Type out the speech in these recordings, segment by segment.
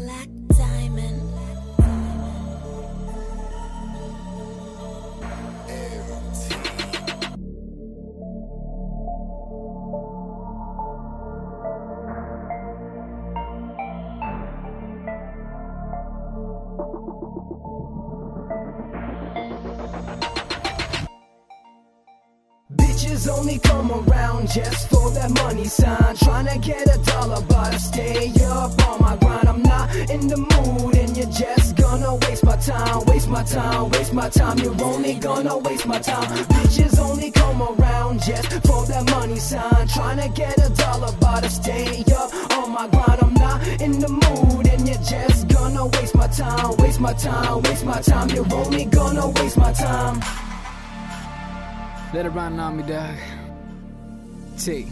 Black Diamond. Bitches only come around just for that money sign. Trying to get a dollar, but I stay up on my in the mood, and you're just gonna waste my time, waste my time, waste my time. You're only gonna waste my time. Bitches only come around just for that money sign. Tryna get a dollar, but I stay up on my grind. I'm not in the mood, and you're just gonna waste my time, waste my time, waste my time. You're only gonna waste my time. Let it run on me, dog. T.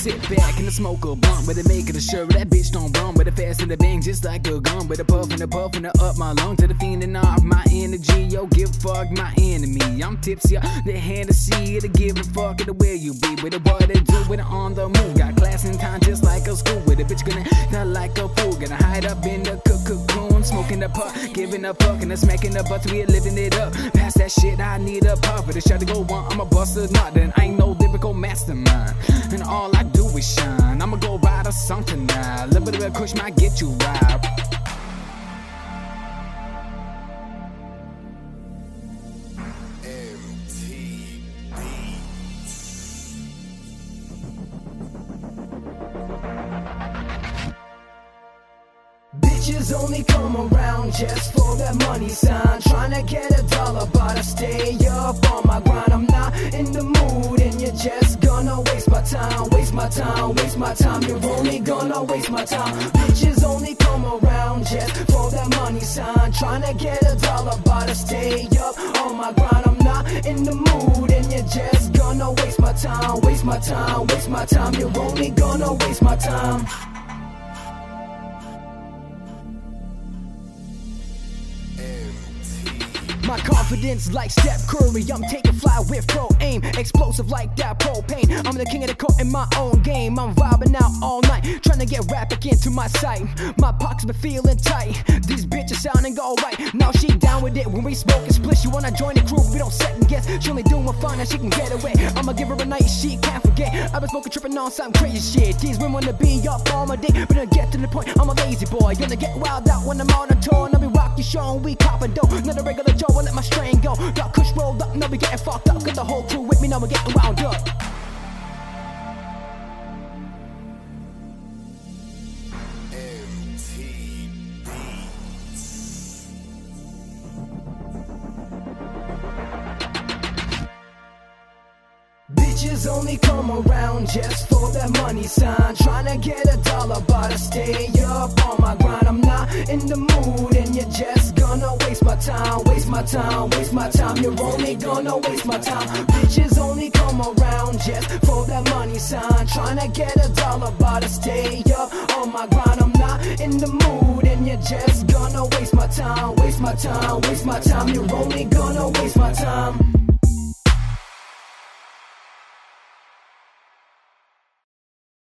Sit back and smoke a blunt with it, make it a shirt. That bitch don't run with it fast and the bang just like a gun. With a puff and a puff and a up my lung to the fiending off my energy. Yo, give fuck my enemy. I'm tipsy, uh, the hand to see it, give a fuck the where you be. With it, boy that do with it on the move. Got class and time just like a school with a bitch gonna not like a fool. Gonna hide up in the giving a fuck and a smacking the butt, We are living it up. Pass that shit, I need a puff. But it shot to go one, I'm a buster, not then I ain't no lyrical mastermind. And all I do is shine. I'ma go write a song tonight. Little bit of a push might get you right. Bitches only come around just for that money sign. Tryna get a dollar, but I stay up on my grind. I'm not in the mood, and you're just gonna waste my time, waste my time, waste my time. You're only gonna waste my time. Bitches only come around just for that money sign. Tryna get a dollar, but I stay up on my grind. I'm not in the mood, and you're just gonna waste my time, waste my time, waste my time. You're only gonna waste my time. My confidence like Steph Curry. I'm taking fly with pro aim. Explosive like that propane. I'm the king of the court in my own game. I'm vibing out all night. Trying to get rap into my sight. My pockets been feeling tight. These bitches sounding alright. Now she down with it when we smoke and split. She wanna join the crew. We don't second guess. She only doing fine and she can get away. I'ma give her a night she can't forget. I've been smoking, tripping on some crazy shit. These women wanna be up all my dick. But I get to the point, I'm a lazy boy. Gonna get wild out when I'm on a tour. And I'll be rocking show and we copping dough. Not a regular Joe, I let my strain go. Got kush rolled up, now we getting fucked up. Got the whole crew with me, now we're getting wound up. Bitches only come around just for that money sign. Tryna get a dollar, but I stay up on my grind. I'm not in the mood, and you're just gonna waste my time, waste my time, waste my time. You're only gonna waste my time. Bitches only come around just for that money sign. Tryna get a dollar, but I stay up on my grind. I'm not in the mood, and you're just gonna waste my time, waste my time, waste my time. You're only gonna.